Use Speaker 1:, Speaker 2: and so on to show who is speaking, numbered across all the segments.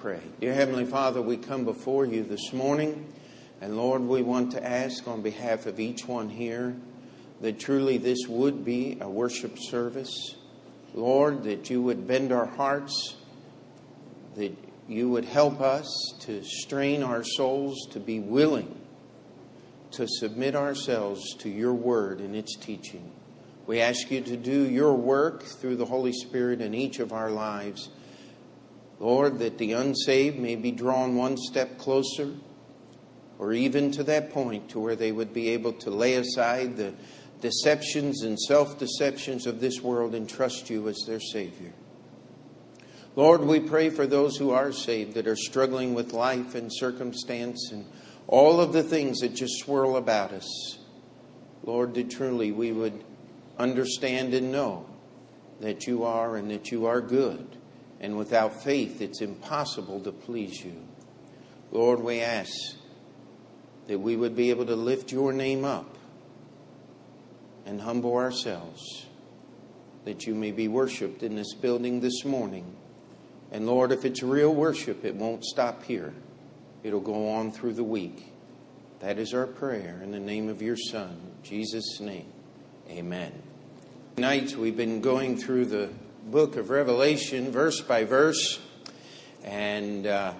Speaker 1: pray. Dear Heavenly Father, we come before you this morning, and Lord, we want to ask on behalf of each one here that truly this would be a worship service. Lord, that you would bend our hearts, that you would help us to strain our souls to be willing to submit ourselves to your word and its teaching. We ask you to do your work through the Holy Spirit in each of our lives. Lord, that the unsaved may be drawn one step closer, or even to that point to where they would be able to lay aside the deceptions and self deceptions of this world and trust you as their Savior. Lord, we pray for those who are saved that are struggling with life and circumstance and all of the things that just swirl about us. Lord, that truly we would understand and know that you are and that you are good. And without faith, it's impossible to please you. Lord, we ask that we would be able to lift your name up and humble ourselves, that you may be worshiped in this building this morning. And Lord, if it's real worship, it won't stop here, it'll go on through the week. That is our prayer in the name of your Son, Jesus' name. Amen. Nights we've been going through the book of Revelation, verse by verse, and uh,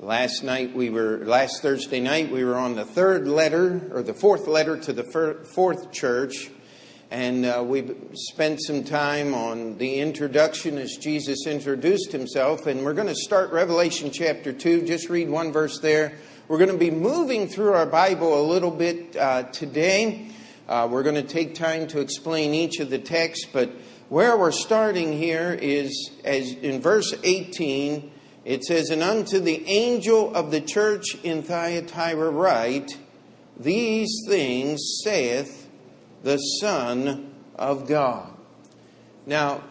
Speaker 1: last night we were last Thursday night we were on the third letter or the fourth letter to the fourth church, and uh, we spent some time on the introduction as Jesus introduced himself, and we're going to start Revelation chapter two. Just read one verse there. We're going to be moving through our Bible a little bit uh, today. Uh, we're going to take time to explain each of the texts, but where we're starting here is as in verse 18, it says, And unto the angel of the church in Thyatira write, These things saith the Son of God. Now,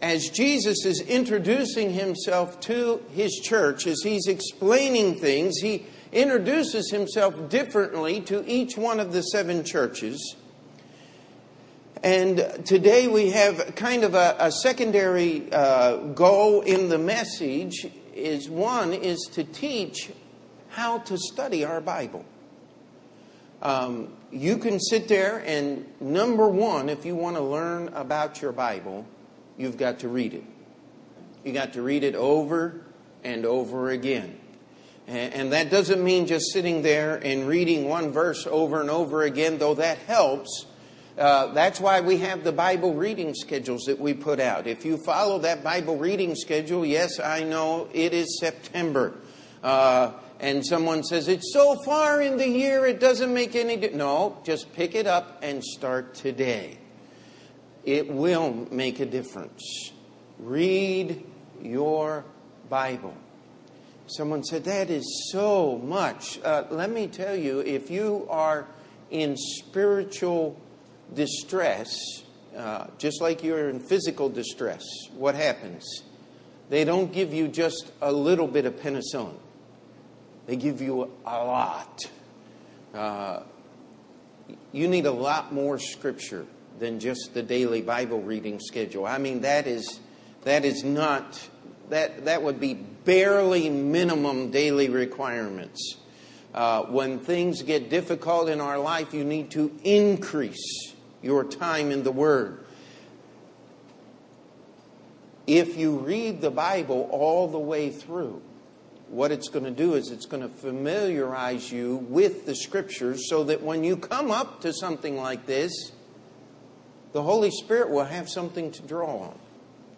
Speaker 1: as Jesus is introducing himself to his church, as he's explaining things, he introduces himself differently to each one of the seven churches. And today we have kind of a, a secondary uh, goal in the message is one is to teach how to study our Bible. Um, you can sit there and number one, if you want to learn about your Bible, you've got to read it. You got to read it over and over again. And that doesn't mean just sitting there and reading one verse over and over again, though that helps. Uh, that's why we have the Bible reading schedules that we put out. If you follow that Bible reading schedule, yes, I know it is September. Uh, and someone says, it's so far in the year, it doesn't make any difference. No, just pick it up and start today. It will make a difference. Read your Bible. Someone said, That is so much. Uh, let me tell you, if you are in spiritual distress, uh, just like you're in physical distress, what happens? They don't give you just a little bit of penicillin, they give you a lot. Uh, you need a lot more scripture than just the daily Bible reading schedule. I mean, that is, that is not that, that would be barely minimum daily requirements. Uh, when things get difficult in our life, you need to increase your time in the Word. If you read the Bible all the way through, what it's going to do is it's going to familiarize you with the Scriptures so that when you come up to something like this, the Holy Spirit will have something to draw on.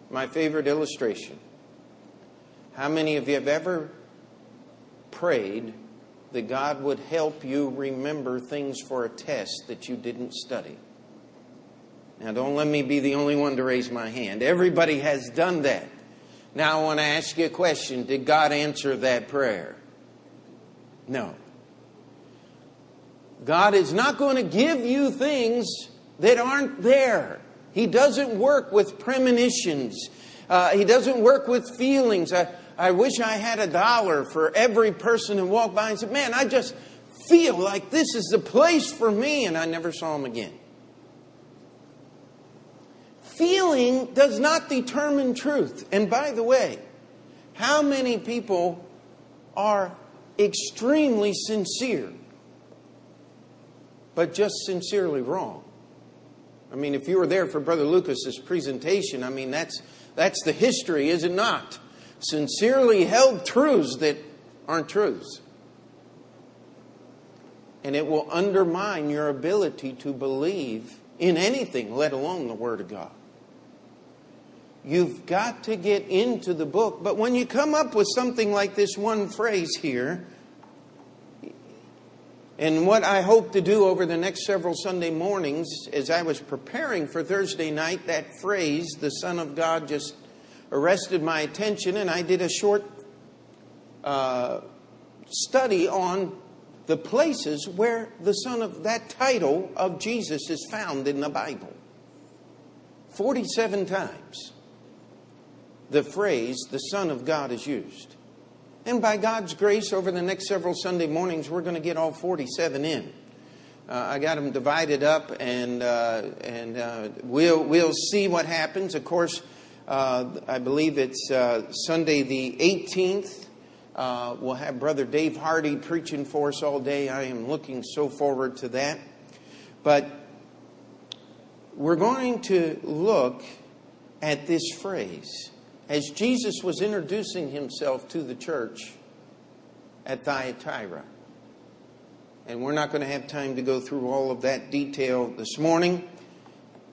Speaker 1: My favorite illustration how many of you have ever prayed that God would help you remember things for a test that you didn't study? Now, don't let me be the only one to raise my hand. Everybody has done that. Now, I want to ask you a question Did God answer that prayer? No. God is not going to give you things that aren't there. He doesn't work with premonitions. Uh, he doesn't work with feelings. I, I wish I had a dollar for every person who walked by and said, Man, I just feel like this is the place for me, and I never saw him again. Feeling does not determine truth. And by the way, How many people are extremely sincere, but just sincerely wrong? I mean, if you were there for Brother Lucas's presentation, I mean, that's, that's the history, is it not? Sincerely held truths that aren't truths. And it will undermine your ability to believe in anything, let alone the Word of God. You've got to get into the book. But when you come up with something like this one phrase here, and what I hope to do over the next several Sunday mornings, as I was preparing for Thursday night, that phrase, the Son of God, just arrested my attention, and I did a short uh, study on the places where the Son of that title of Jesus is found in the Bible. 47 times the phrase, the Son of God, is used. And by God's grace, over the next several Sunday mornings, we're going to get all 47 in. Uh, I got them divided up, and uh, and uh, we'll we'll see what happens. Of course, uh, I believe it's uh, Sunday the 18th. Uh, we'll have Brother Dave Hardy preaching for us all day. I am looking so forward to that. But we're going to look at this phrase as Jesus was introducing himself to the church at Thyatira. And we're not going to have time to go through all of that detail this morning,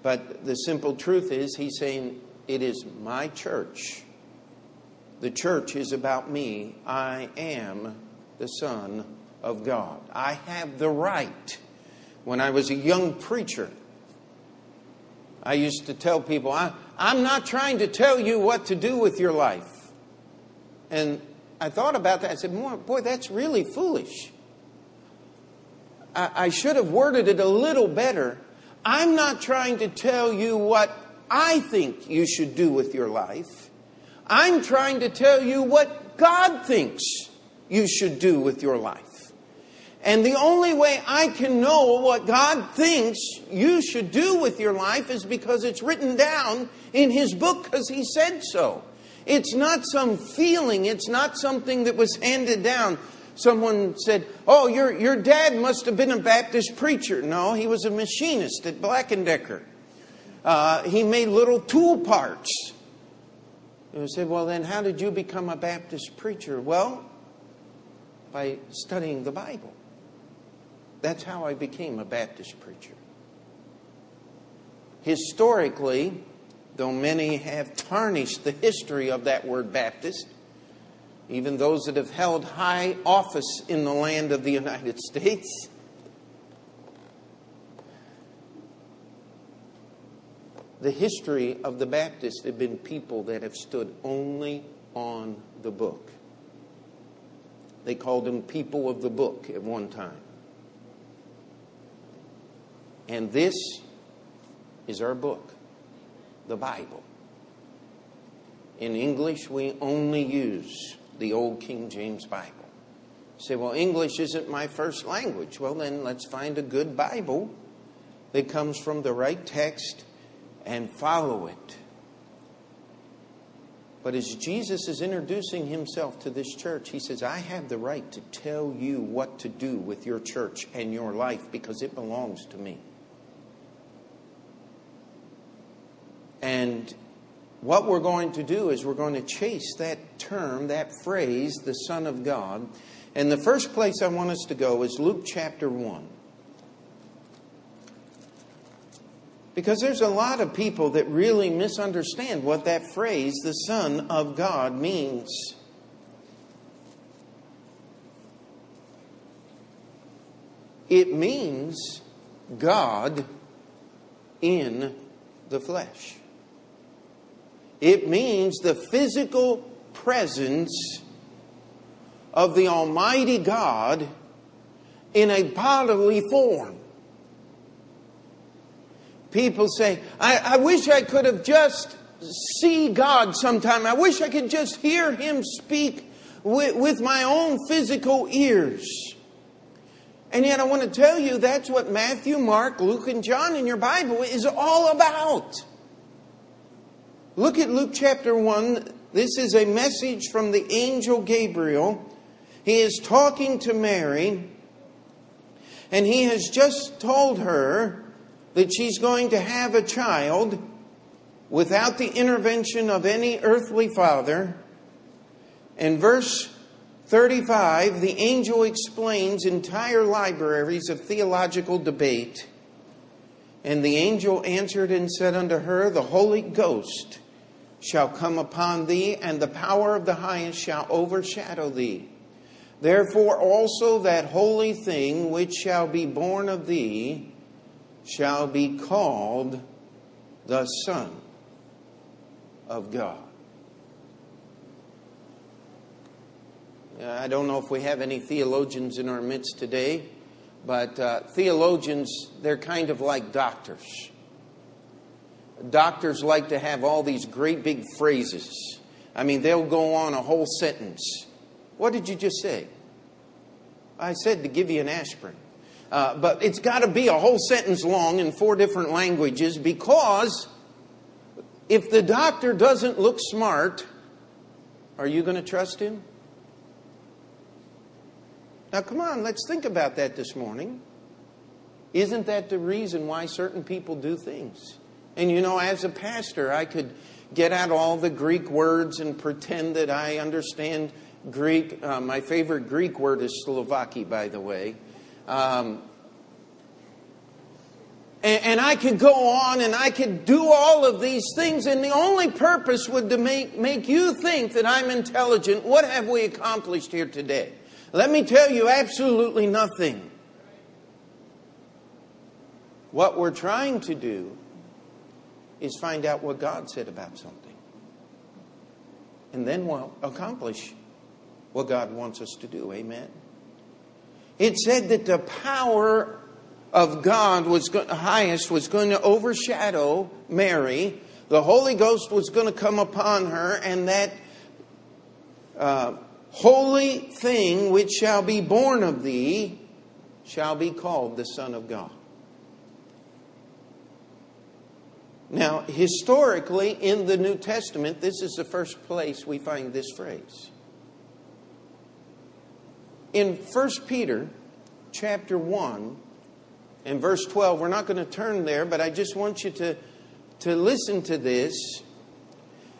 Speaker 1: but the simple truth is, he's saying, It is my church. The church is about me. I am the Son of God. I have the right. When I was a young preacher, I used to tell people, I, I'm not trying to tell you what to do with your life. And I thought about that. I said, boy, that's really foolish. I, I should have worded it a little better. I'm not trying to tell you what I think you should do with your life. I'm trying to tell you what God thinks you should do with your life. And the only way I can know what God thinks you should do with your life is because it's written down in His book because He said so. It's not some feeling, it's not something that was handed down. Someone said, Oh, your, your dad must have been a Baptist preacher. No, he was a machinist at Black & Decker. Uh, he made little tool parts. And I said, Well, then how did you become a Baptist preacher? Well, by studying the Bible. That's how I became a Baptist preacher. Historically, though many have tarnished the history of that word Baptist, even those that have held high office in the land of the United States, the history of the Baptists have been people that have stood only on the book. They called them people of the book at one time. And this is our book, the Bible. In English, we only use the Old King James Bible. You say, well, English isn't my first language. Well, then let's find a good Bible that comes from the right text and follow it. But as Jesus is introducing himself to this church, he says, I have the right to tell you what to do with your church and your life because it belongs to me. And what we're going to do is we're going to chase that term, that phrase, the Son of God. And the first place I want us to go is Luke chapter 1. Because there's a lot of people that really misunderstand what that phrase, the Son of God, means. It means God in the flesh. It means the physical presence of the Almighty God in a bodily form. People say, I, I, wish I could have just see God sometime. I wish I could just hear Him speak with, with my own physical ears. And yet I want to tell you that's what Matthew, Mark, Luke, and John in your Bible is all about. Look at Luke chapter 1, This is a message from the angel Gabriel. He is talking to Mary, and he has just told her that she's going to have a child without the intervention of any earthly father. In verse 35, the angel explains entire libraries of theological debate. And the angel answered and said unto her, The Holy Ghost shall come upon thee, and the power of the highest shall overshadow thee. Therefore also that holy thing which shall be born of thee shall be called the Son of God. I don't know if we have any theologians in our midst today, but uh, theologians, they're kind of like doctors. Doctors like to have all these great big phrases. I mean, they'll go on a whole sentence. What did you just say? I said to give you an aspirin. Uh, but it's got to be a whole sentence long in four different languages because if the doctor doesn't look smart, are you going to trust him? Now, come on, let's think about that this morning. Isn't that the reason why certain people do things? And you know, as a pastor, I could get out all the Greek words and pretend that I understand Greek. Uh, my favorite Greek word is Slovaki, by the way. Um, and, and, I could go on and I could do all of these things, and the only purpose would to make, make you think that I'm intelligent. What have we accomplished here today? Let me tell you absolutely nothing. What we're trying to do is find out what God said about something. And then we'll accomplish what God wants us to do. Amen. It said that the power of God was go- highest was going to overshadow Mary. The Holy Ghost was going to come upon her, and that uh, holy thing which shall be born of thee shall be called the Son of God. Now, historically, in the New Testament, this is the first place we find this phrase. In 1 Peter chapter 1 and verse 12, we're not going to turn there, but I just want you to, to listen to this.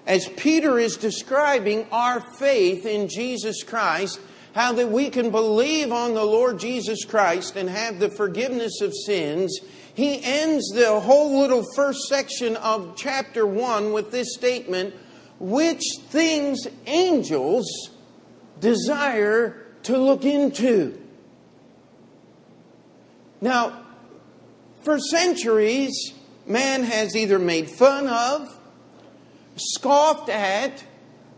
Speaker 1: As Peter is describing our faith in Jesus Christ, how that we can believe on the Lord Jesus Christ and have the forgiveness of sins, he ends the whole little first section of chapter 1 with this statement which things angels desire to look into. Now, for centuries, man has either made fun of, scoffed at,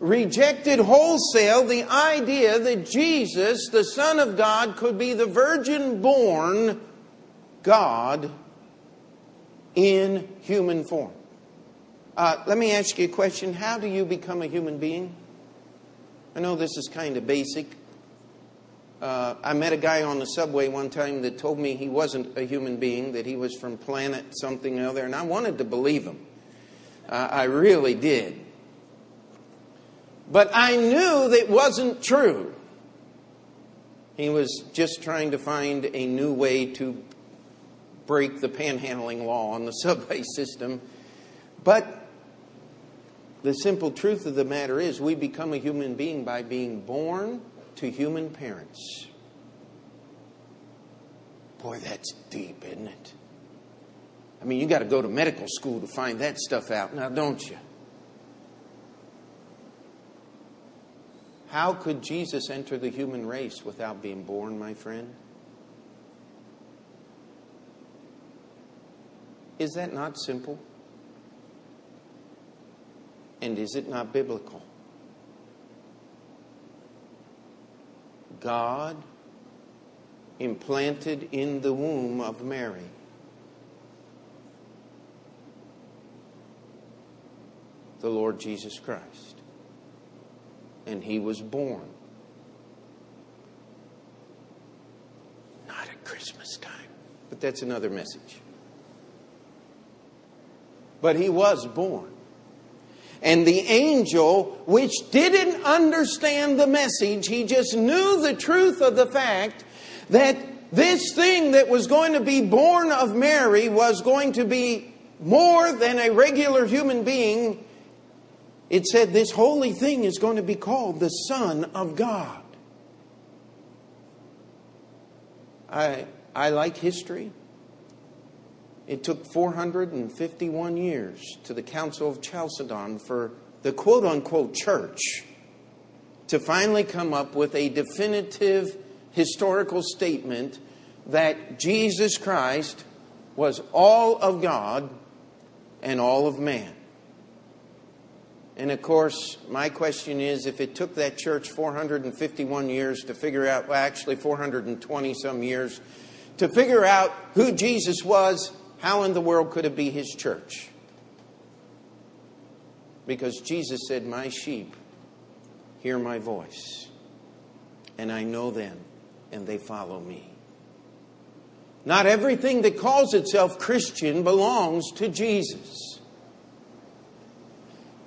Speaker 1: rejected wholesale the idea that Jesus, the Son of God, could be the virgin born God in human form. Uh, let me ask you a question. How do you become a human being? I know this is kind of basic. Uh, I met a guy on the subway one time that told me he wasn't a human being, that he was from planet something or other, and I wanted to believe him. Uh, I really did. But I knew that wasn't true. He was just trying to find a new way to break the panhandling law on the subway system. But the simple truth of the matter is, we become a human being by being born to human parents. Boy, that's deep, isn't it? I mean, you got to go to medical school to find that stuff out now, don't you? How could Jesus enter the human race without being born, my friend? Is that not simple? And is it not biblical? God implanted in the womb of Mary the Lord Jesus Christ. And he was born. Not at Christmas time. But that's another message. But he was born. And the angel, which didn't understand the message, he just knew the truth of the fact that this thing that was going to be born of Mary was going to be more than a regular human being. It said this holy thing is going to be called the Son of God. I, I like history. It took 451 years to the Council of Chalcedon for the quote unquote church to finally come up with a definitive historical statement that Jesus Christ was all of God and all of man. And of course, my question is if it took that church 451 years to figure out, well, actually 420 some years, to figure out who Jesus was, how in the world could it be his church? Because Jesus said, My sheep hear my voice, and I know them, and they follow me. Not everything that calls itself Christian belongs to Jesus.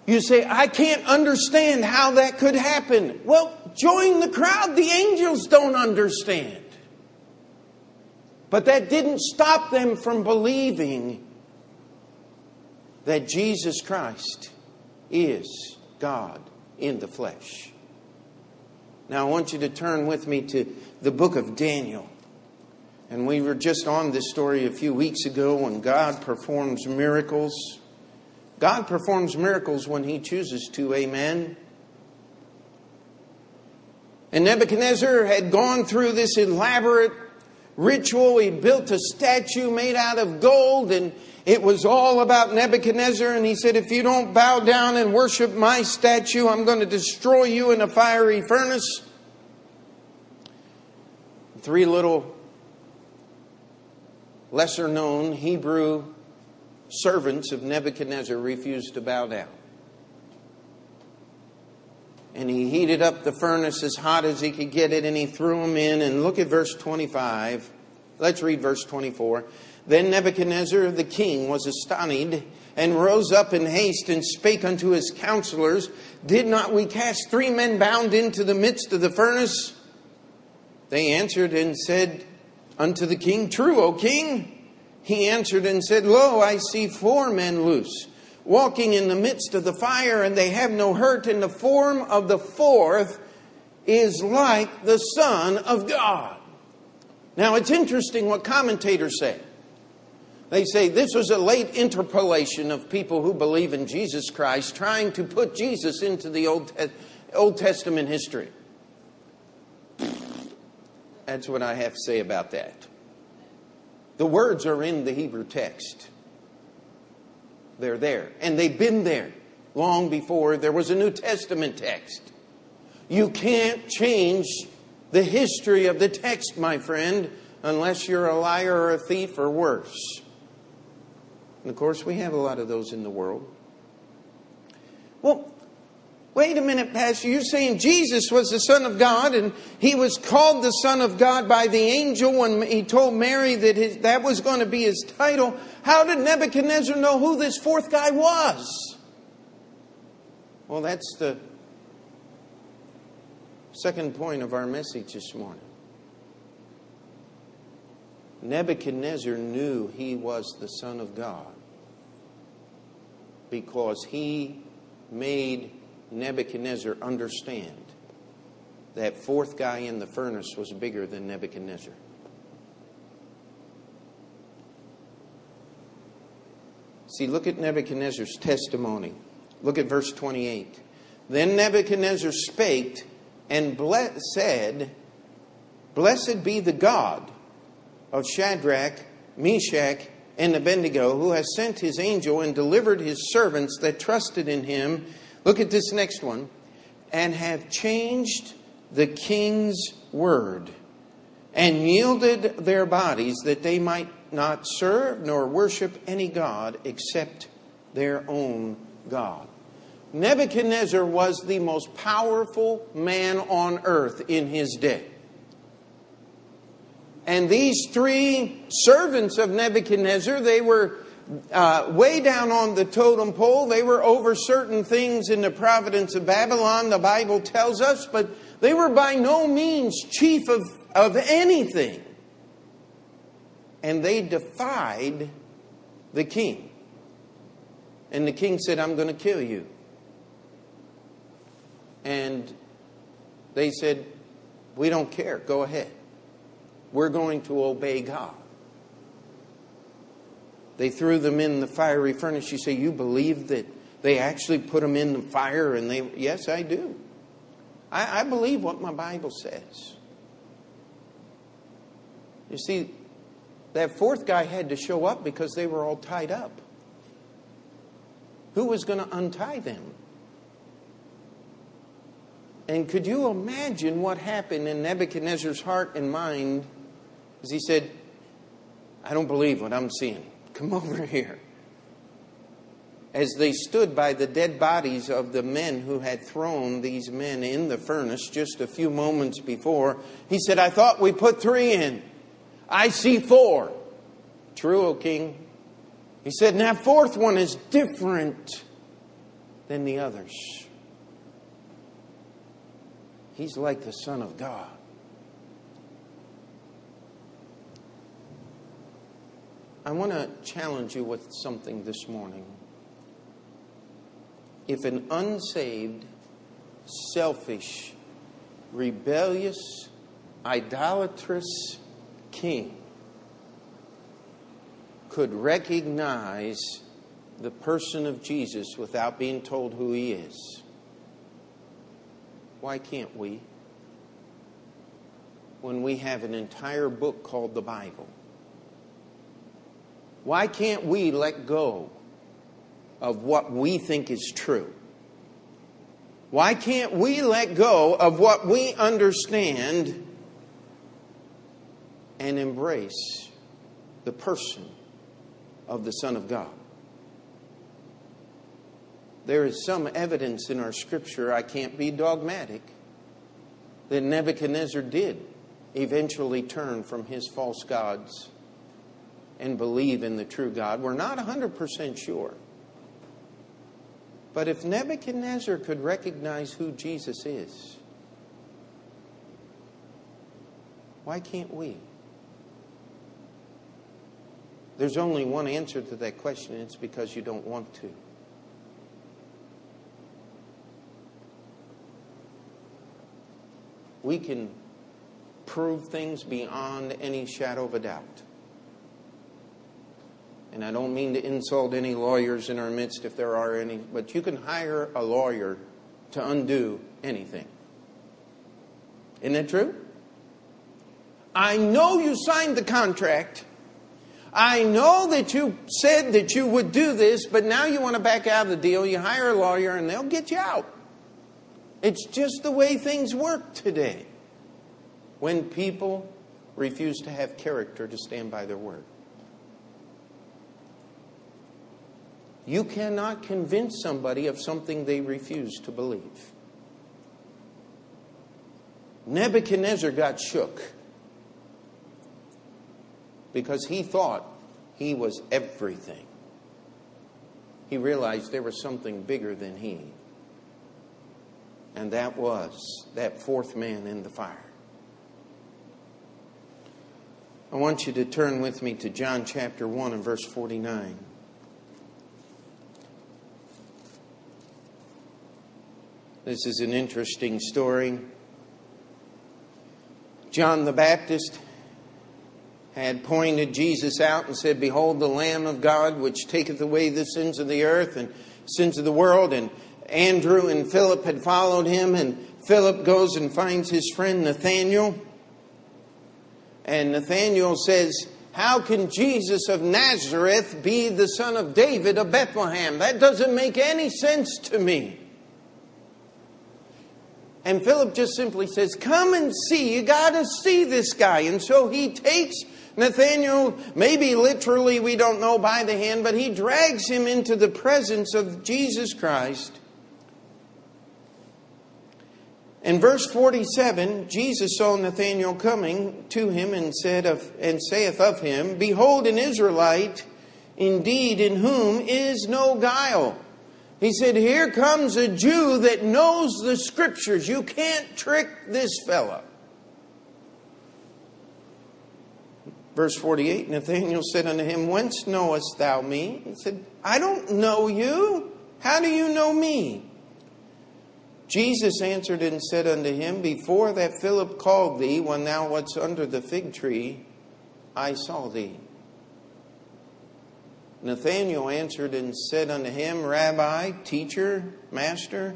Speaker 1: You say, I can't understand how that could happen. Well, join the crowd. The angels don't understand. But that didn't stop them from believing that Jesus Christ is God in the flesh. Now, I want you to turn with me to the book of Daniel. And we were just on this story a few weeks ago when God performs miracles. God performs miracles when He chooses to, amen. And Nebuchadnezzar had gone through this elaborate ritual. He built a statue made out of gold, and it was all about Nebuchadnezzar. And he said, If you don't bow down and worship my statue, I'm going to destroy you in a fiery furnace. Three little lesser known Hebrew servants of Nebuchadnezzar refused to bow down. And he heated up the furnace as hot as he could get it, and he threw them in. And look at verse 25. Let's read verse 24. Then Nebuchadnezzar the king was astonished and rose up in haste and spake unto his counselors, Did not we cast three men bound into the midst of the furnace? They answered and said unto the king, True, O king. He answered and said, Lo, I see four men loose, walking in the midst of the fire, and they have no hurt, and the form of the fourth is like the Son of God. Now, it's interesting what commentators say. They say this was a late interpolation of people who believe in Jesus Christ, trying to put Jesus into the Old, Old Testament history. That's what I have to say about that. The words are in the Hebrew text. They're there. And they've been there long before there was a New Testament text. You can't change the history of the text, my friend, unless you're a liar or a thief or worse. And of course, we have a lot of those in the world. Well, Wait a minute, Pastor. You're saying Jesus was the Son of God and he was called the Son of God by the angel when he told Mary that his, that was going to be his title. How did Nebuchadnezzar know who this fourth guy was? Well, that's the second point of our message this morning. Nebuchadnezzar knew he was the Son of God because he made Nebuchadnezzar understand that fourth guy in the furnace was bigger than Nebuchadnezzar. See, look at Nebuchadnezzar's testimony. Look at verse 28. Then Nebuchadnezzar spake and ble- said, Blessed be the God of Shadrach, Meshach, and Abednego, who has sent his angel and delivered his servants that trusted in him Look at this next one. And have changed the king's word and yielded their bodies that they might not serve nor worship any God except their own God. Nebuchadnezzar was the most powerful man on earth in his day. And these three servants of Nebuchadnezzar, they were uh, way down on the totem pole. They were over certain things in the providence of Babylon, the Bible tells us, but they were by no means chief of, of anything. And they defied the king. And the king said, I'm going to kill you. And they said, We don't care. Go ahead. We're going to obey God. They threw them in the fiery furnace. You say, You believe that they actually put them in the fire and they. Yes, I do. I, I believe what my Bible says. You see, that fourth guy had to show up because they were all tied up. Who was going to untie them? And could you imagine what happened in Nebuchadnezzar's heart and mind as he said, I don't believe what I'm seeing. Come over here. As they stood by the dead bodies of the men who had thrown these men in the furnace just a few moments before, he said, I thought we put three in. I see four. True, O king. He said, and that fourth one is different than the others. He's like the Son of God. I want to challenge you with something this morning. If an unsaved, selfish, rebellious, idolatrous king could recognize the person of Jesus without being told who he is, why can't we? When we have an entire book called the Bible. Why can't we let go of what we think is true? Why can't we let go of what we understand and embrace the person of the Son of God? There is some evidence in our scripture, I can't be dogmatic, that Nebuchadnezzar did eventually turn from his false gods and believe in the true God. We're not 100% sure. But if Nebuchadnezzar could recognize who Jesus is, why can't we? There's only one answer to that question it's because you don't want to. We can prove things beyond any shadow of a doubt. And I don't mean to insult any lawyers in our midst if there are any, but you can hire a lawyer to undo anything. Isn't that true? I know you signed the contract. I know that you said that you would do this, but now you want to back out of the deal. You hire a lawyer and they'll get you out. It's just the way things work today when people refuse to have character to stand by their word. You cannot convince somebody of something they refuse to believe. Nebuchadnezzar got shook because he thought he was everything. He realized there was something bigger than he. And that was that fourth man in the fire. I want you to turn with me to John chapter 1 and verse 49. This is an interesting story. John the Baptist had pointed Jesus out and said, Behold the Lamb of God, which taketh away the sins of the earth and sins of the world. And Andrew and Philip had followed him, and Philip goes and finds his friend Nathanael. And Nathanael says, How can Jesus of Nazareth be the son of David of Bethlehem? That doesn't make any sense to me. And Philip just simply says, Come and see. You got to see this guy. And so he takes Nathanael, maybe literally, we don't know, by the hand, but he drags him into the presence of Jesus Christ. In verse 47, Jesus saw Nathanael coming to him and said of, and saith of him, Behold an Israelite indeed, in whom is no guile. He said, Here comes a Jew that knows the scriptures. You can't trick this fellow. Verse 48 Nathanael said unto him, Whence knowest thou me? He said, I don't know you. How do you know me? Jesus answered and said unto him, Before that Philip called thee, when thou wast under the fig tree, I saw thee. Nathanael answered and said unto him, Rabbi, teacher, master,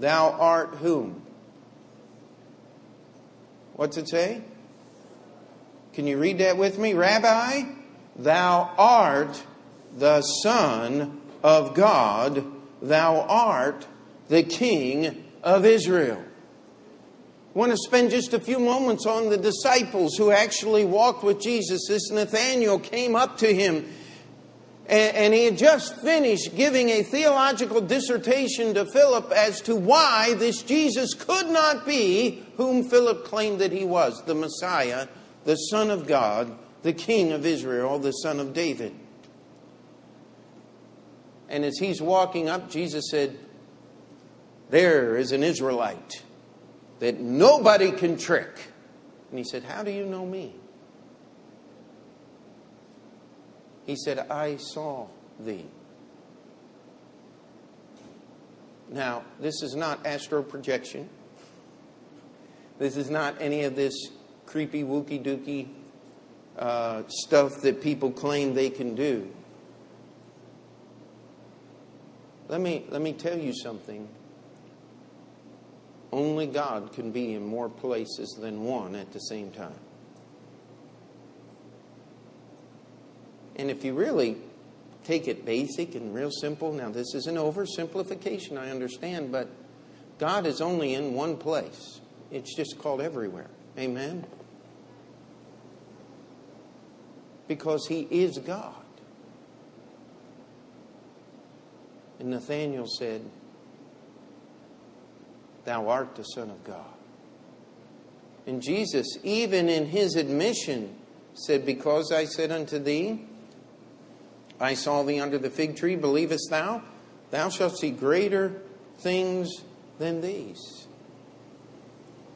Speaker 1: thou art whom? What's it say? Can you read that with me? Rabbi, thou art the Son of God, thou art the King of Israel. I want to spend just a few moments on the disciples who actually walked with Jesus. This Nathanael came up to him and, he had just finished giving a theological dissertation to Philip as to why this Jesus could not be whom Philip claimed that he was the Messiah, the Son of God, the King of Israel, the Son of David. And as he's walking up, Jesus said, There is an Israelite that nobody can trick. And he said, How do you know me? He said, I saw thee. Now, this is not astral projection. This is not any of this creepy, wookie dookie uh, stuff that people claim they can do. Let me, let me tell you something. Only God can be in more places than one at the same time. And if you really take it basic and real simple, now this is an oversimplification, I understand, but God is only in one place. It's just called everywhere. Amen? because he is God. And Nathanael said, Thou art the Son of God. And Jesus, even in his admission, said, Because I said unto thee, I saw thee under the fig tree, believest thou? Thou shalt see greater things than these.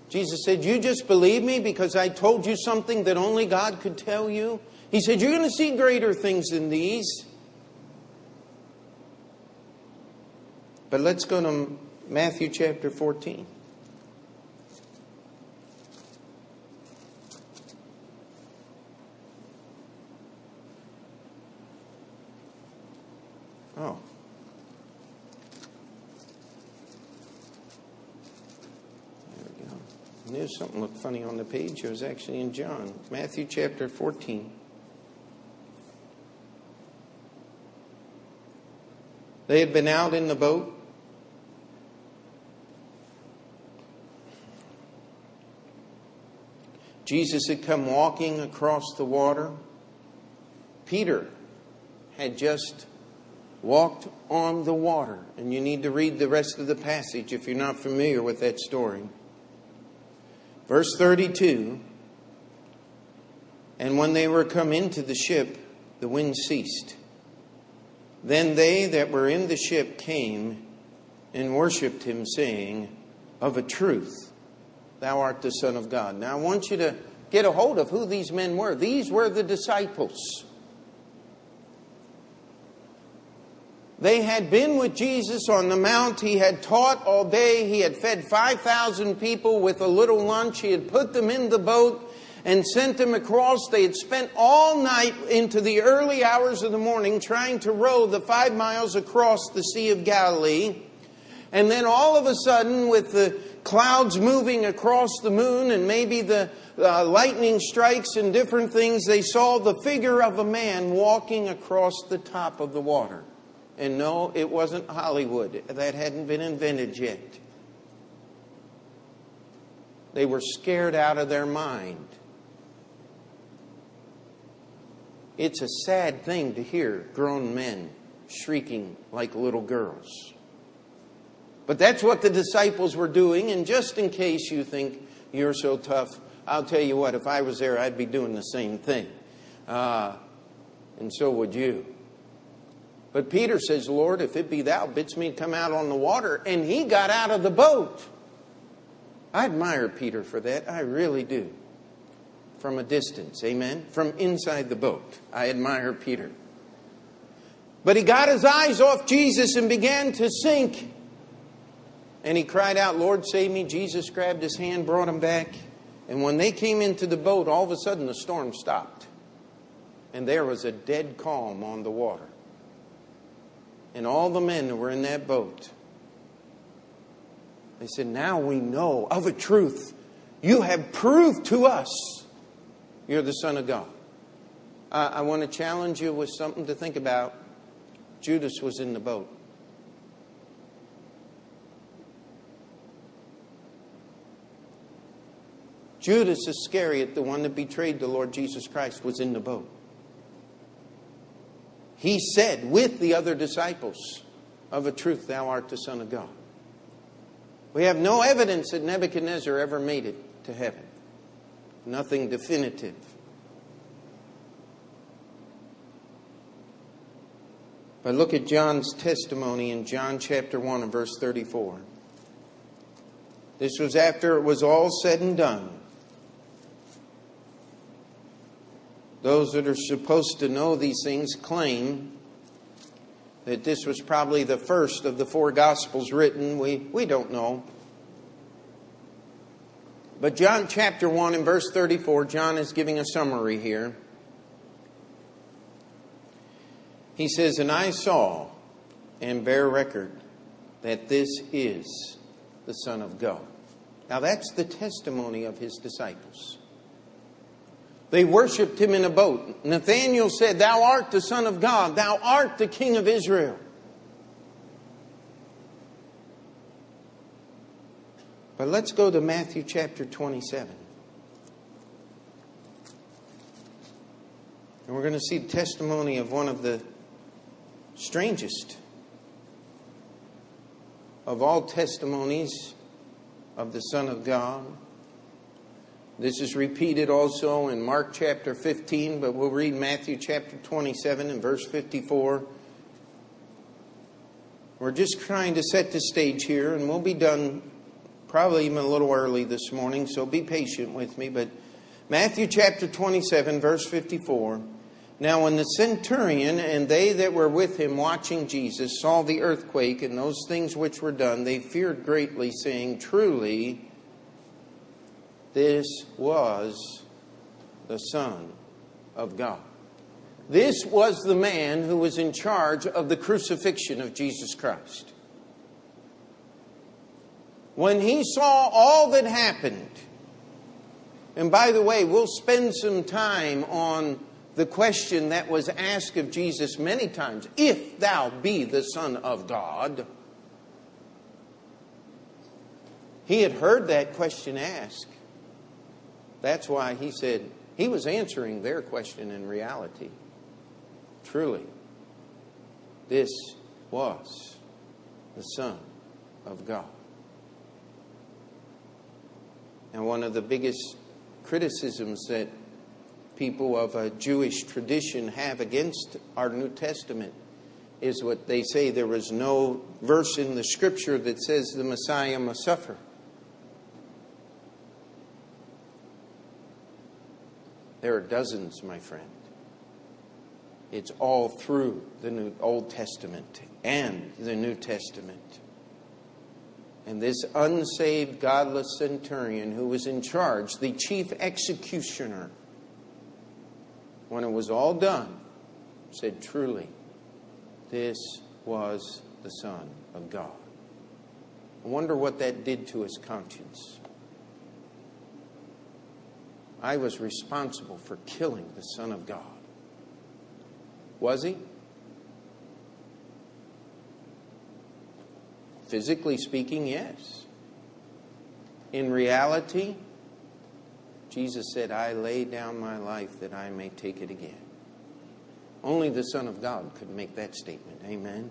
Speaker 1: Jesus said, You just believe me because I told you something that only God could tell you? He said, You're going to see greater things than these. But let's go to Matthew chapter 14. Oh. There we go. I knew something looked funny on the page. It was actually in John. Matthew chapter 14. They had been out in the boat. Jesus had come walking across the water. Peter had just walked on the water. And you need to read the rest of the passage if you're not familiar with that story. Verse 32 And when they were come into the ship, the wind ceased. Then they that were in the ship came and worshipped him, saying, Of a truth, thou art the Son of God. Now I want you to get a hold of who these men were. These were the disciples. They had been with Jesus on the mount. He had taught all day. He had fed 5,000 people with a little lunch. He had put them in the boat and sent them across. They had spent all night into the early hours of the morning trying to row the five miles across the Sea of Galilee. And then all of a sudden, with the clouds moving across the moon and maybe the uh, lightning strikes and different things, they saw the figure of a man walking across the top of the water. And no, it wasn't Hollywood. That hadn't been invented yet. They were scared out of their mind. It's a sad thing to hear grown men shrieking like little girls. But that's what the disciples were doing, and just in case you think you're so tough, I'll tell you what, if I was there, I'd be doing the same thing. Uh, And so would you. But Peter says, Lord, if it be thou, bids me come out on the water. And he got out of the boat. I admire Peter for that. I really do. From a distance. Amen. From inside the boat. I admire Peter. But he got his eyes off Jesus and began to sink. And he cried out, Lord, save me. Jesus grabbed his hand, brought him back. And when they came into the boat, all of a sudden the storm stopped. And there was a dead calm on the water. And all the men that were in that boat, they said, Now we know of a truth. You have proved to us you're the Son of God. I want to challenge you with something to think about. Judas was in the boat. Judas Iscariot, the one that betrayed the Lord Jesus Christ, was in the boat. He said with the other disciples, Of a truth, thou art the Son of God. We have no evidence that Nebuchadnezzar ever made it to heaven, nothing definitive. But look at John's testimony in John chapter 1 and verse 34. This was after it was all said and done. Those that are supposed to know these things claim that this was probably the first of the four Gospels written. We, we don't know. But John chapter 1 and verse 34, John is giving a summary here. He says, And I saw and bear record that this is the Son of God. Now that's the testimony of his disciples. They worshiped him in a boat. Nathanael said, Thou art the Son of God, thou art the King of Israel. But let's go to Matthew chapter 27. And we're going to see the testimony of one of the strangest of all testimonies of the Son of God. This is repeated also in Mark chapter 15, but we'll read Matthew chapter 27 and verse 54. We're just trying to set the stage here, and we'll be done probably even a little early this morning, so be patient with me. But Matthew chapter 27, verse 54. Now, when the centurion and they that were with him watching Jesus saw the earthquake and those things which were done, they feared greatly, saying, Truly, this was the Son of God. This was the man who was in charge of the crucifixion of Jesus Christ. When he saw all that happened, and by the way, we'll spend some time on the question that was asked of Jesus many times if thou be the Son of God. He had heard that question asked. That's why he said he was answering their question in reality. Truly, this was the Son of God. And one of the biggest criticisms that people of a Jewish tradition have against our New Testament is what they say there was no verse in the scripture that says the Messiah must suffer. There are dozens, my friend. It's all through the New, Old Testament and the New Testament. And this unsaved, godless centurion who was in charge, the chief executioner, when it was all done, said, Truly, this was the Son of God. I wonder what that did to his conscience. I was responsible for killing the Son of God. Was he? Physically speaking, yes. In reality, Jesus said, I lay down my life that I may take it again. Only the Son of God could make that statement. Amen.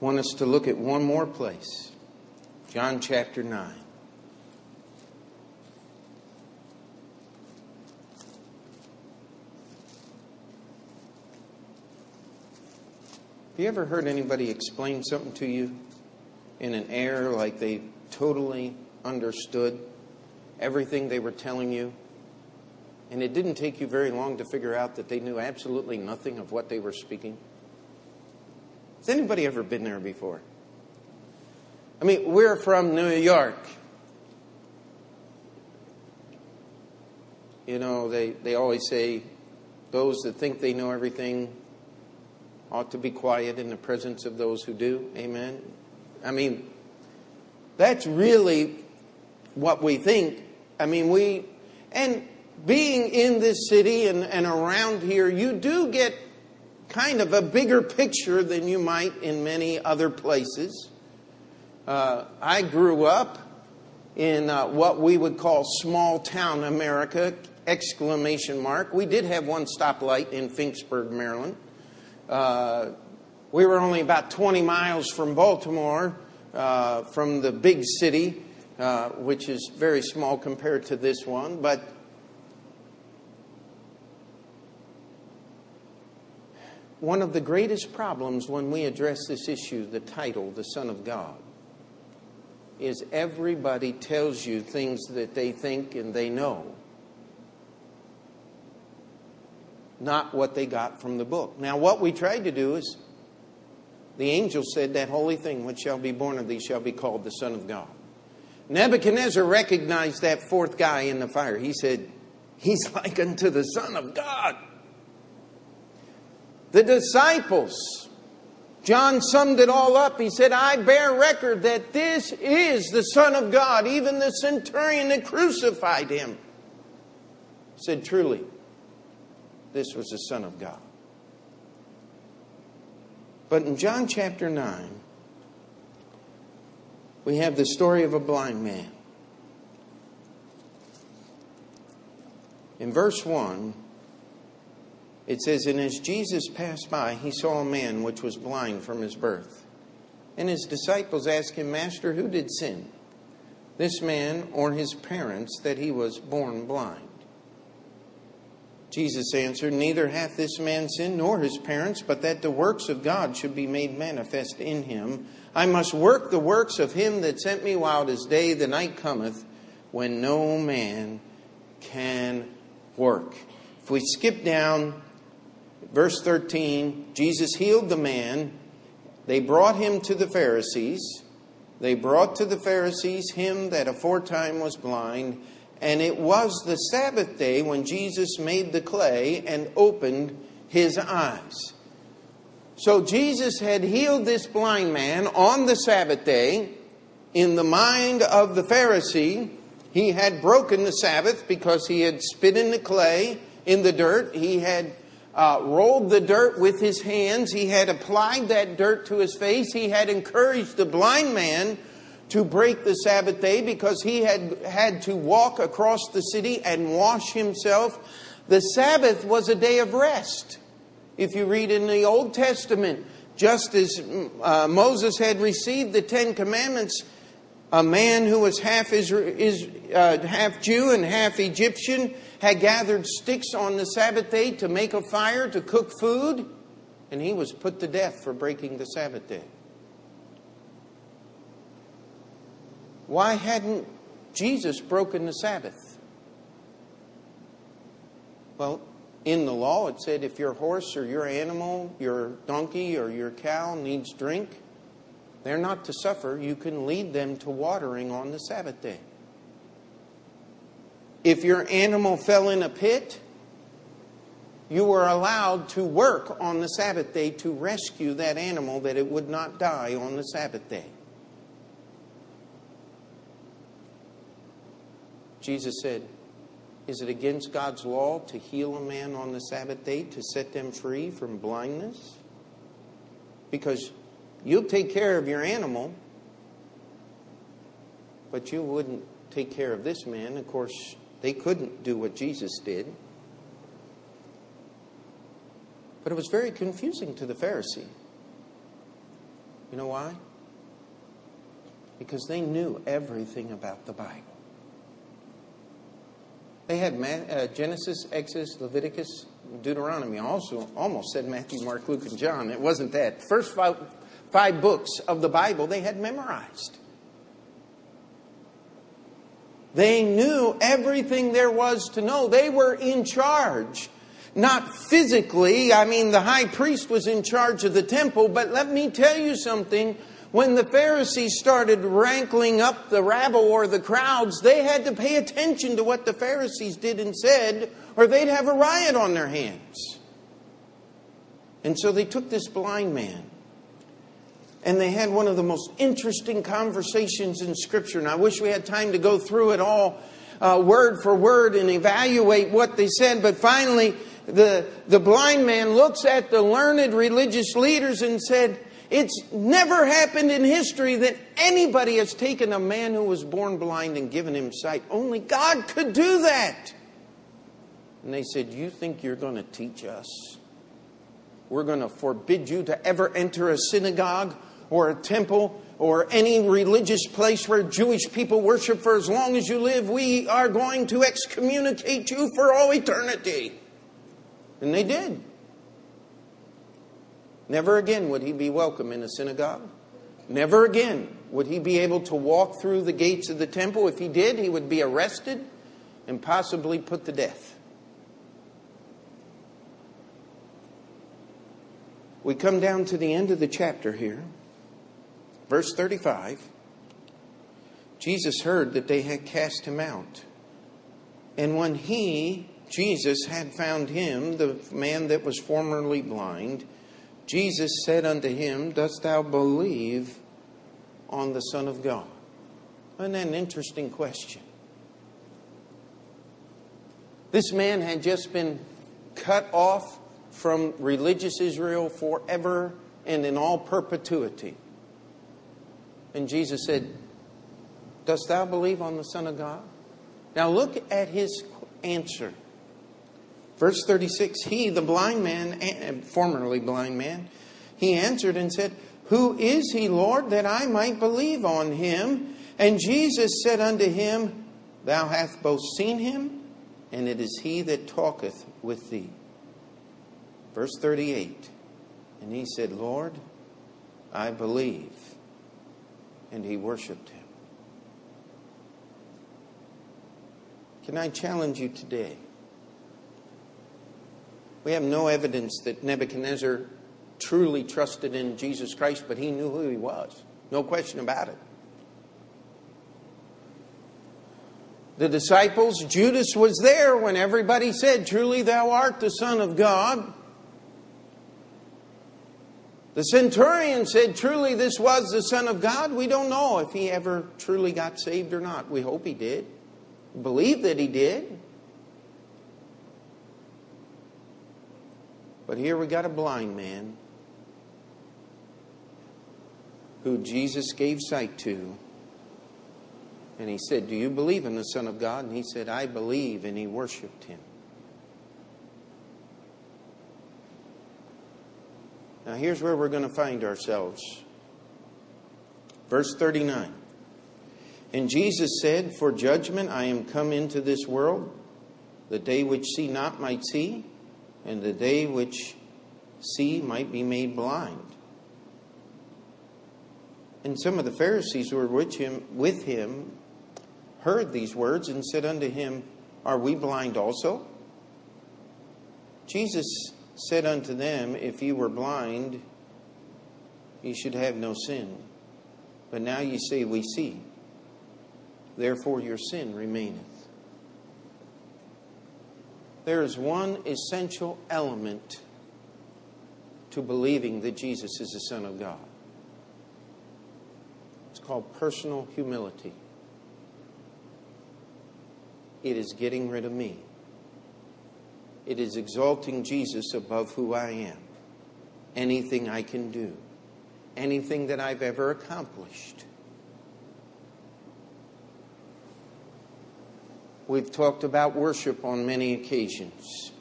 Speaker 1: want us to look at one more place. John chapter 9. Have you ever heard anybody explain something to you in an air like they totally understood everything they were telling you? And it didn't take you very long to figure out that they knew absolutely nothing of what they were speaking? Has anybody ever been there before? I mean, we're from New York. You know, they, they always say those that think they know everything ought to be quiet in the presence of those who do. Amen. I mean, that's really what we think. I mean, we, and being in this city and, and around here, you do get kind of a bigger picture than you might in many other places. Uh, I grew up in uh, what we would call small town America, exclamation mark. We did have one stoplight in Finksburg, Maryland. Uh, we were only about 20 miles from Baltimore, uh, from the big city, uh, which is very small compared to this one. But one of the greatest problems when we address this issue, the title, the Son of God, is everybody tells you things that they think and they know, not what they got from the book. Now, what we tried to do is the angel said, That holy thing which shall be born of thee shall be called the Son of God. Nebuchadnezzar recognized that fourth guy in the fire. He said, He's like unto the Son of God. The disciples, John summed it all up. He said, I bear record that this is the Son of God. Even the centurion that crucified him said, Truly, this was the Son of God. But in John chapter 9, we have the story of a blind man. In verse 1, it says, And as Jesus passed by, he saw a man which was blind from his birth. And his disciples asked him, Master, who did sin? This man or his parents that he was born blind? Jesus answered, Neither hath this man sinned nor his parents, but that the works of God should be made manifest in him. I must work the works of him that sent me while it is day, the night cometh, when no man can work. If we skip down verse 13, Jesus healed the man. They brought him to the Pharisees. They brought to the Pharisees him that aforetime was blind. And it was the Sabbath day when Jesus made the clay and opened his eyes. So Jesus had healed this blind man on the Sabbath day. In the mind of the Pharisee, he had broken the Sabbath because he had spit in the clay, in the dirt. He had uh, rolled the dirt with his hands. He had applied that dirt to his face. He had encouraged the blind man to break the Sabbath day because he had had to walk across the city and wash himself. The Sabbath was a day of rest. If you read in the Old Testament, just as uh, Moses had received the Ten Commandments, a man who was half, Israel, is, uh, half Jew and half Egyptian had gathered sticks on the Sabbath day to make a fire to cook food, and he was put to death for breaking the Sabbath day. Why hadn't Jesus broken the Sabbath? Well, in the law it said if your horse or your animal, your donkey or your cow needs drink, they're not to suffer. You can lead them to watering on the Sabbath day. If your animal fell in a pit, you were allowed to work on the Sabbath day to rescue that animal that it would not die on the Sabbath day. Jesus said, Is it against God's law to heal a man on the Sabbath day to set them free from blindness? Because you'll take care of your animal, but you wouldn't take care of this man. Of course, they couldn't do what Jesus did. But it was very confusing to the Pharisee. You know why? Because they knew everything about the Bible. They had uh, Genesis, Exodus, Leviticus, Deuteronomy also almost said Matthew, Mark, Luke, and John. It wasn't that. First five, five books of the Bible they had memorized. They knew everything there was to know. They were in charge. Not physically, I mean, the high priest was in charge of the temple, but let me tell you something. When the Pharisees started rankling up the rabble or the crowds, they had to pay attention to what the Pharisees did and said, or they'd have a riot on their hands. And so they took this blind man and they had one of the most interesting conversations in Scripture. And I wish we had time to go through it all uh, word for word and evaluate what they said. But finally, the, the blind man looks at the learned religious leaders and said, It's never happened in history that anybody has taken a man who was born blind and given him sight. Only God could do that. And they said, You think you're going to teach us? We're going to forbid you to ever enter a synagogue or a temple or any religious place where Jewish people worship for as long as you live. We are going to excommunicate you for all eternity. And they did. Never again would he be welcome in a synagogue. Never again would he be able to walk through the gates of the temple. If he did, he would be arrested and possibly put to death. We come down to the end of the chapter here. Verse 35 Jesus heard that they had cast him out. And when he, Jesus, had found him, the man that was formerly blind, Jesus said unto him, Dost thou believe on the Son of God? That an interesting question? This man had just been cut off from religious Israel forever and in all perpetuity. And Jesus said, Dost thou believe on the Son of God? Now look at his answer. Verse 36 He, the blind man, formerly blind man, he answered and said, Who is he, Lord, that I might believe on him? And Jesus said unto him, Thou hast both seen him, and it is he that talketh with thee. Verse 38 And he said, Lord, I believe and he worshiped him. Can I challenge you today? We have no evidence that Nebuchadnezzar truly trusted in Jesus Christ, but he knew who he was. No question about it. The disciples, Judas was there when everybody said, Truly thou art the Son of God. The centurion said, Truly, this was the Son of God. We don't know if he ever truly got saved or not. We hope he did. Believe that he did. But here we got a blind man who Jesus gave sight to. And he said, Do you believe in the Son of God? And he said, I believe. And he worshiped him. Now, here's where we're going to find ourselves. Verse 39. And Jesus said, For judgment I am come into this world. The day which see not might see, and the day which see might be made blind. And some of the Pharisees who were with him, with him heard these words and said unto him, Are we blind also? Jesus said unto them, If you were blind, ye should have no sin. But now ye say, We see. Therefore your sin remaineth. There is one essential element to believing that Jesus is the Son of God. It's called personal humility. It is getting rid of me. It is exalting Jesus above who I am, anything I can do, anything that I've ever accomplished. We've talked about worship on many occasions.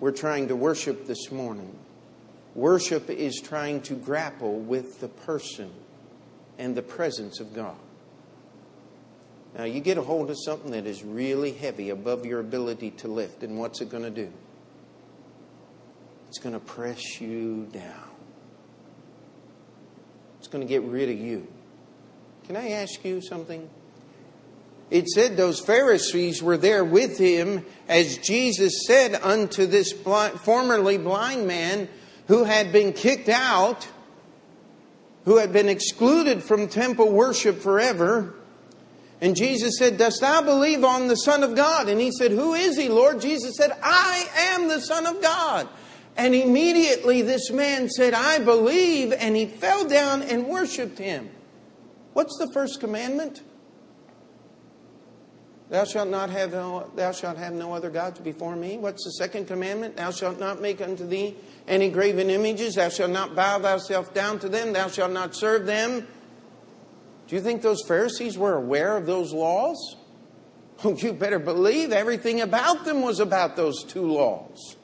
Speaker 1: We're trying to worship this morning. Worship is trying to grapple with the person and the presence of God. Now, you get a hold of something that is really heavy above your ability to lift, and what's it going to do? It's going to press you down. It's going to get rid of you. Can I ask you something? It said those Pharisees were there with him as Jesus said unto this blind, formerly blind man who had been kicked out, who had been excluded from temple worship forever. And Jesus said, Dost thou believe on the Son of God? And he said, Who is he, Lord? Jesus said, I am the Son of God. And immediately this man said, I believe, and he fell down and worshiped him. What's the first commandment? Thou shalt not have no, thou shalt have no other gods before me. What's the second commandment? Thou shalt not make unto thee any graven images. Thou shalt not bow thyself down to them. Thou shalt not serve them. Do you think those Pharisees were aware of those laws? Oh, you better believe everything about them was about those two laws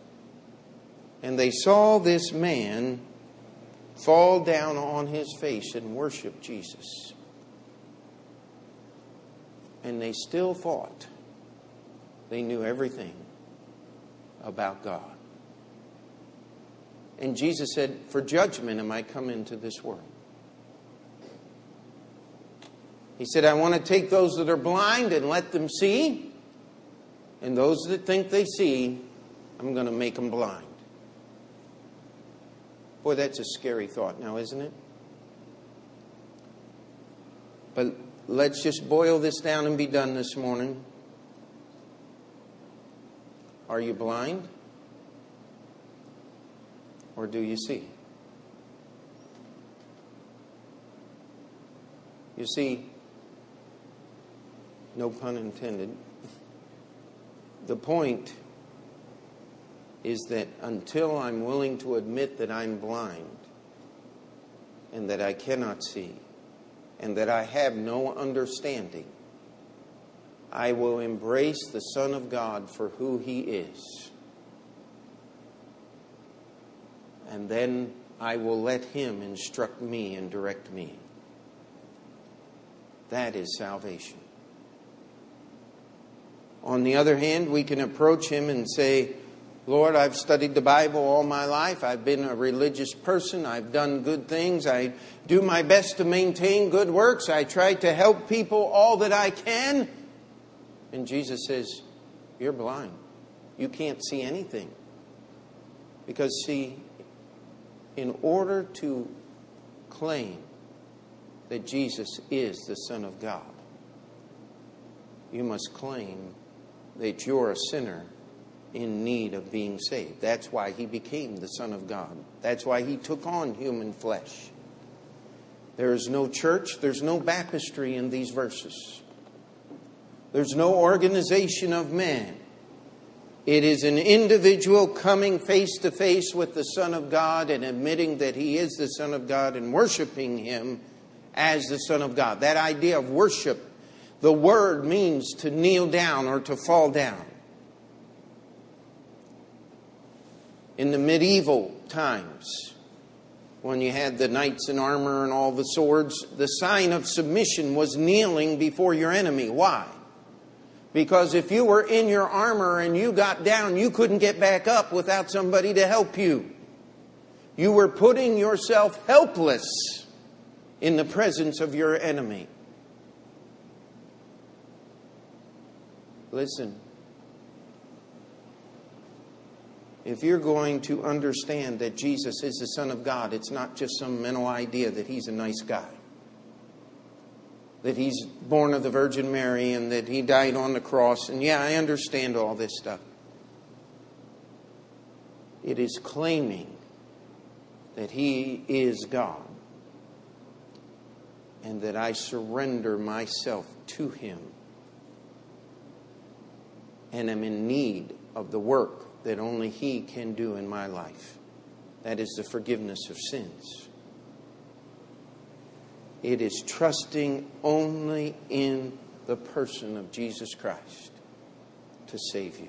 Speaker 1: and they saw this man fall down on his face and worship Jesus. And they still thought they knew everything about God. And Jesus said, For judgment am I come into this world. He said, I want to take those that are blind and let them see. And those that think they see, I'm going to make them blind. Boy, that's a scary thought now, isn't it? But let's just boil this down and be done this morning. Are you blind? Or do you see? You see, no pun intended, the point is that until I'm willing to admit that I'm blind and that I cannot see and that I have no understanding, I will embrace the Son of God for who He is. And then I will let Him instruct me and direct me. That is salvation. On the other hand, we can approach Him and say, Lord, I've studied the Bible all my life. I've been a religious person. I've done good things. I do my best to maintain good works. I try to help people all that I can. And Jesus says, You're blind. You can't see anything. Because, see, in order to claim that Jesus is the Son of God, you must claim that you're a sinner in need of being saved. That's why he became the Son of God. That's why he took on human flesh. There is no church, there's no baptistry in these verses. There's no organization of man. It is an individual coming face to face with the Son of God and admitting that he is the Son of God and worshiping him as the Son of God. That idea of worship, the word means to kneel down or to fall down. in the medieval times, when you had the knights in armor and all the swords, the sign of submission was kneeling before your enemy. Why? Because if you were in your armor and you got down, you couldn't get back up without somebody to help you. You were putting yourself helpless in the presence of your enemy. Listen, if you're going to understand that Jesus is the Son of God, it's not just some mental idea that He's a nice guy, that He's born of the Virgin Mary, and that He died on the cross. And yeah, I understand all this stuff. It is claiming that He is God and that I surrender myself to Him and am in need of the work that only He can do in my life. That is the forgiveness of sins. It is trusting only in the person of Jesus Christ to save you.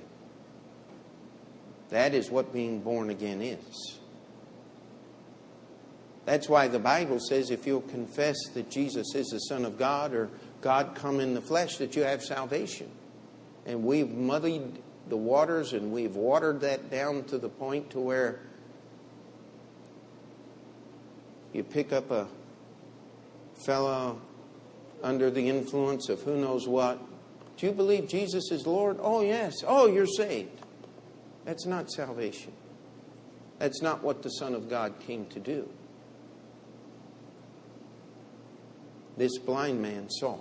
Speaker 1: That is what being born again is. That's why the Bible says if you'll confess that Jesus is the Son of God or God come in the flesh that you have salvation. And we've muddied the waters and we've watered that down to the point to where you pick up a fellow under the influence of who knows what. Do you believe Jesus is Lord? Oh, yes. Oh, you're saved. That's not salvation. That's not what the Son of God came to do. This blind man saw.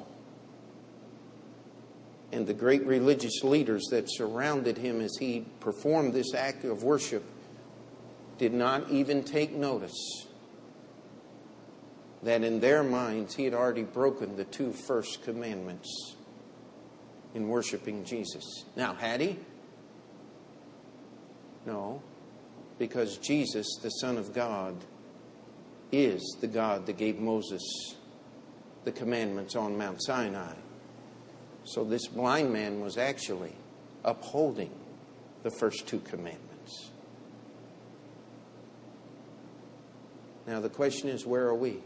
Speaker 1: And the great religious leaders that surrounded him as he performed this act of worship did not even take notice that in their minds he had already broken the two first commandments in worshiping Jesus. Now, had he? No, because Jesus, the Son of God, is the God that gave Moses the commandments on Mount Sinai. So this blind man was actually upholding the first two commandments. Now, the question is where are we?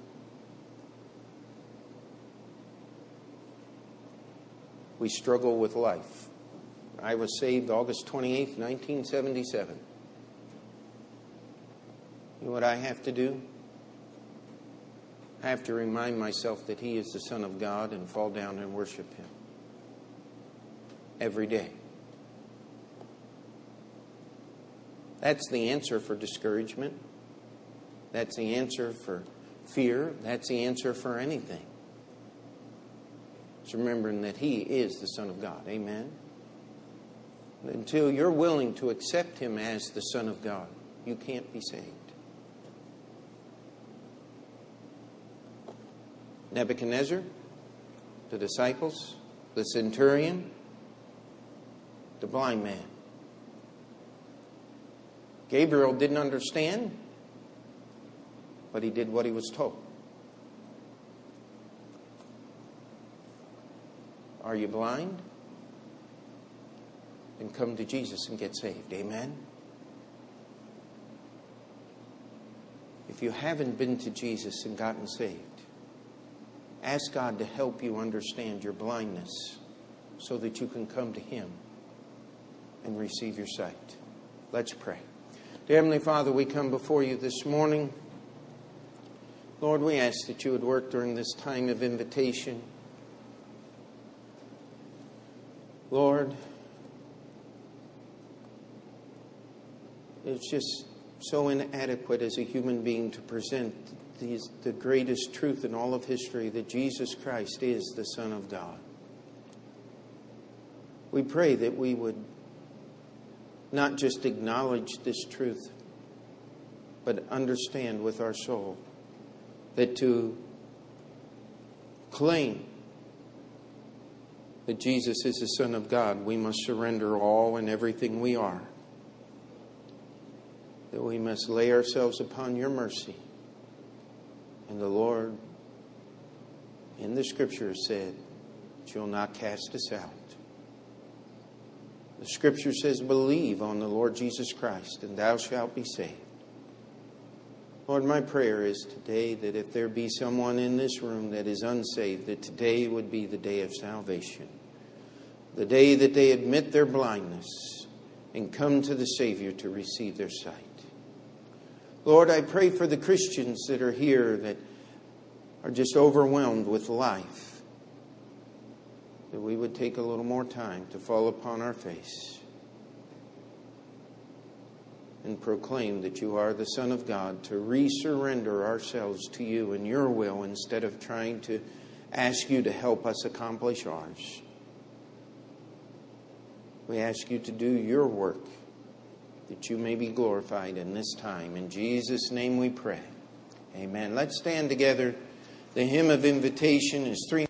Speaker 1: We struggle with life. I was saved August 28, 1977. You know what I have to do? I have to remind myself that He is the Son of God and fall down and worship Him every day. That's the answer for discouragement. That's the answer for fear. That's the answer for anything. It's remembering that He is the Son of God. Amen. Until you're willing to accept Him as the Son of God, you can't be saved. Nebuchadnezzar, the disciples, the centurion, the blind man. Gabriel didn't understand, but he did what he was told. Are you blind? Then come to Jesus and get saved. Amen? If you haven't been to Jesus and gotten saved, ask God to help you understand your blindness so that you can come to Him and receive your sight. Let's pray. Dear Heavenly Father, we come before you this morning. Lord, we ask that you would work during this time of invitation. Lord, it's just so inadequate as a human being to present these, the greatest truth in all of history that Jesus Christ is the Son of God. We pray that we would not just acknowledge this truth, but understand with our soul that to claim that Jesus is the Son of God, we must surrender all and everything we are. That we must lay ourselves upon your mercy. And the Lord, in the scripture, said, You'll not cast us out. The scripture says, Believe on the Lord Jesus Christ, and thou shalt be saved. Lord, my prayer is today that if there be someone in this room that is unsaved, that today would be the day of salvation. The day that they admit their blindness and come to the Savior to receive their sight. Lord, I pray for the Christians that are here that are just overwhelmed with life that we would take a little more time to fall upon our face and proclaim that you are the Son of God, to resurrender ourselves to you and your will instead of trying to ask you to help us accomplish ours. We ask you to do your work that you may be glorified in this time. In Jesus' name we pray. Amen. Let's stand together. The hymn of invitation is three.